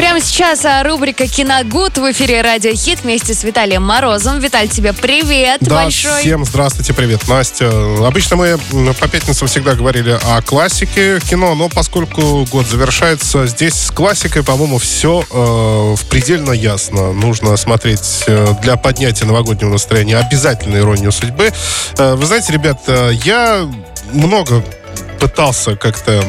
Прямо сейчас а, рубрика «Киногуд» в эфире «Радио Хит» вместе с Виталием Морозом. Виталь, тебе привет Да, большой. всем здравствуйте, привет, Настя. Обычно мы по пятницам всегда говорили о классике кино, но поскольку год завершается, здесь с классикой, по-моему, все э, в предельно ясно. Нужно смотреть э, для поднятия новогоднего настроения обязательно «Иронию судьбы». Э, вы знаете, ребята, я много пытался как-то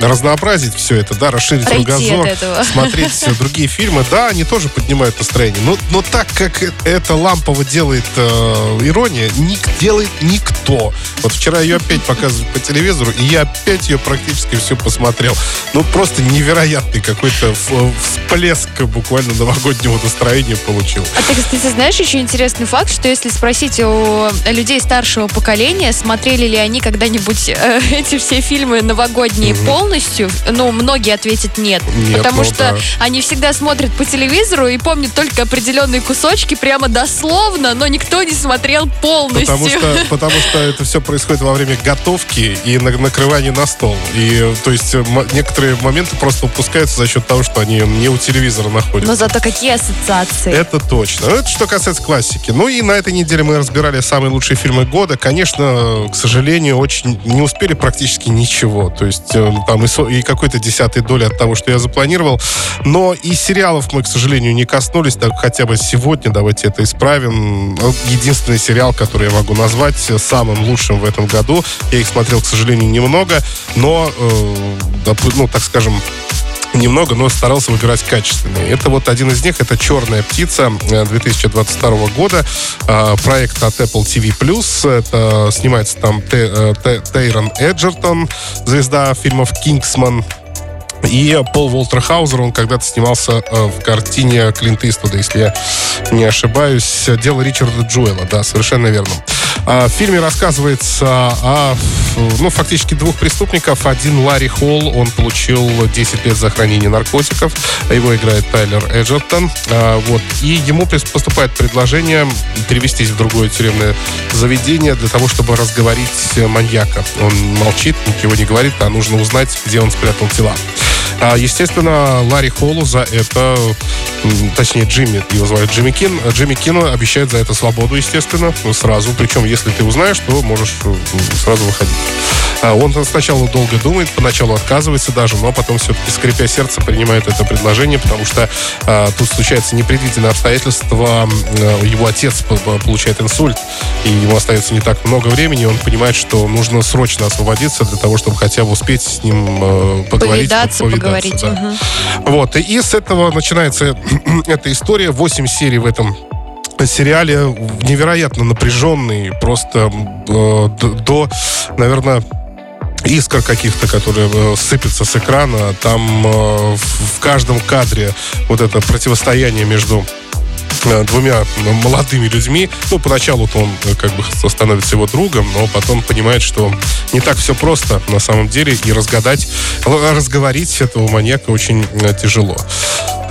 разнообразить все это, да, расширить Отойти кругозор, смотреть другие фильмы, да, они тоже поднимают настроение. Но, но так как это лампово делает э, ирония, ник делает никто. Вот вчера ее опять показывали по телевизору, и я опять ее практически все посмотрел. Ну, просто невероятный какой-то всплеск буквально новогоднего настроения получил. А ты, кстати, знаешь еще интересный факт, что если спросить у людей старшего поколения, смотрели ли они когда-нибудь э, эти все фильмы новогодние полностью, ну, многие ответят нет. Нет, потому ну что да. они всегда смотрят по телевизору и помнят только определенные кусочки, прямо дословно, но никто не смотрел полностью. Потому что, потому что это все происходит во время готовки и на- накрывания на стол. И, то есть, некоторые моменты просто упускаются за счет того, что они не у телевизора находятся. Но зато какие ассоциации. Это точно. Это что касается классики. Ну и на этой неделе мы разбирали самые лучшие фильмы года. Конечно, к сожалению, очень не успели практически ничего. То есть э, там и, со- и какой-то десятой доли от того, что я запланировал. Но и сериалов мы, к сожалению, не коснулись. Так хотя бы сегодня давайте это исправим. Единственный сериал, который я могу назвать самым лучшим в этом году. Я их смотрел, к сожалению, немного. Но, э, ну, так скажем, немного, но старался выбирать качественные. Это вот один из них, это «Черная птица» э, 2022 года. А, Проект от Apple TV+. Это снимается там э, Те- Тейрон Эджертон, звезда фильмов «Кингсман». И Пол Волтер Хаузер, он когда-то снимался э, в картине Клинта Иствуда, если я не ошибаюсь. Дело Ричарда Джуэла, да, совершенно верно. А, В фильме рассказывается о, ну, фактически двух преступников. Один Ларри Холл, он получил 10 лет за хранение наркотиков. Его играет Тайлер Эджертон. А, Вот. И ему поступает предложение перевестись в другое тюремное заведение для того, чтобы разговорить э, маньяка. Он молчит, ничего не говорит, а нужно узнать, где он спрятал тела. А, Естественно, Ларри Холлу за это, точнее, Джимми, его звали Джимми Кин, а Джимми Кину обещает за это свободу, естественно, сразу. Причем, если ты узнаешь, то можешь м, сразу выходить. А Он сначала долго думает, поначалу отказывается даже, но потом все-таки, скрипя сердце, принимает это предложение, потому что а, тут случается непредвиденное обстоятельство. э, Его отец получает инсульт, и ему остается не так много времени, и он понимает, что нужно срочно освободиться для того, чтобы хотя бы успеть с ним э, поговорить. Повидаться, поговорить. да. мгм. Вот, и с этого начинается эта история. Восемь серий в этом сериале невероятно напряженный, просто э, до, наверное, искр каких-то, которые э, сыпятся с экрана. Там э, в каждом кадре вот это противостояние между э, двумя молодыми людьми. Ну, поначалу-то он э, как бы становится его другом, но потом понимает, что не так все просто на самом деле, и разгадать, разговорить этого маньяка очень тяжело.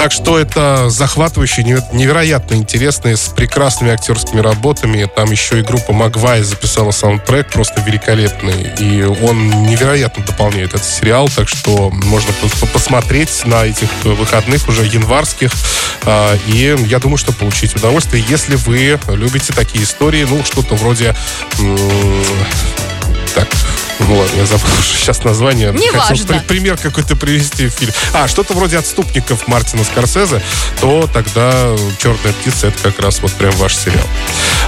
Так что это захватывающе, неверо- невероятно интересные, с прекрасными актерскими работами. Там еще и группа Магвай записала саундтрек просто великолепный. И он невероятно дополняет этот сериал. Так что можно по- посмотреть на этих выходных уже январских. А, И я думаю, что получить удовольствие, если вы любите такие истории. Ну, что-то вроде... Так, ну ладно, я забыл уже сейчас название. Неважно. Хотел при- пример какой-то привести в фильм. А, что-то вроде «Отступников» Мартина Скорсезе, то тогда «Черная птица» — это как раз вот прям ваш сериал.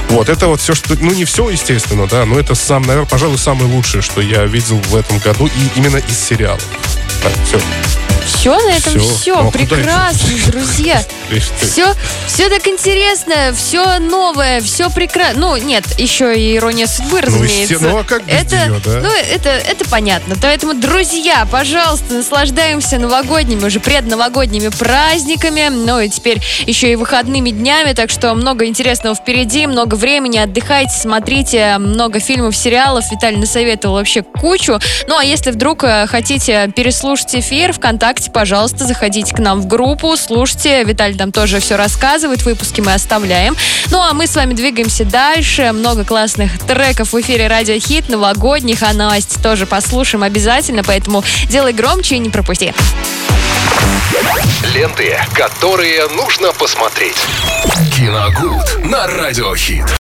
Вот, это вот все, что... Ну, не все, естественно, да, но это сам, наверное, пожалуй, самое лучшее, что я видел в этом году, и именно из сериалов. Так, все. Все, на этом Всё. все. Ну, а Прекрасно, друзья. Все, все так интересно, все новое, все прекрасно. Ну, нет, еще и ирония судьбы, Ну, разумеется. есте- ну, а как без это, неё, да? Ну, это, это понятно. Поэтому, друзья, пожалуйста, наслаждаемся новогодними, уже предновогодними праздниками. Ну, и теперь еще и выходными днями, так что много интересного впереди, много времени. Отдыхайте, смотрите много фильмов, сериалов. Виталий насоветовал вообще кучу. Ну, а если вдруг э, хотите переслушать эфир ВКонтакте, пожалуйста, заходите к нам в группу, слушайте. Виталий нам тоже все рассказывает. Выпуски мы оставляем. Ну, а мы с вами двигаемся дальше. Много классных треков в эфире Радио Хит, новогодних, а Настя тоже послушаем обязательно, поэтому делай громче и не пропусти. Ленты, которые нужно посмотреть. Киногуд на Радиохит.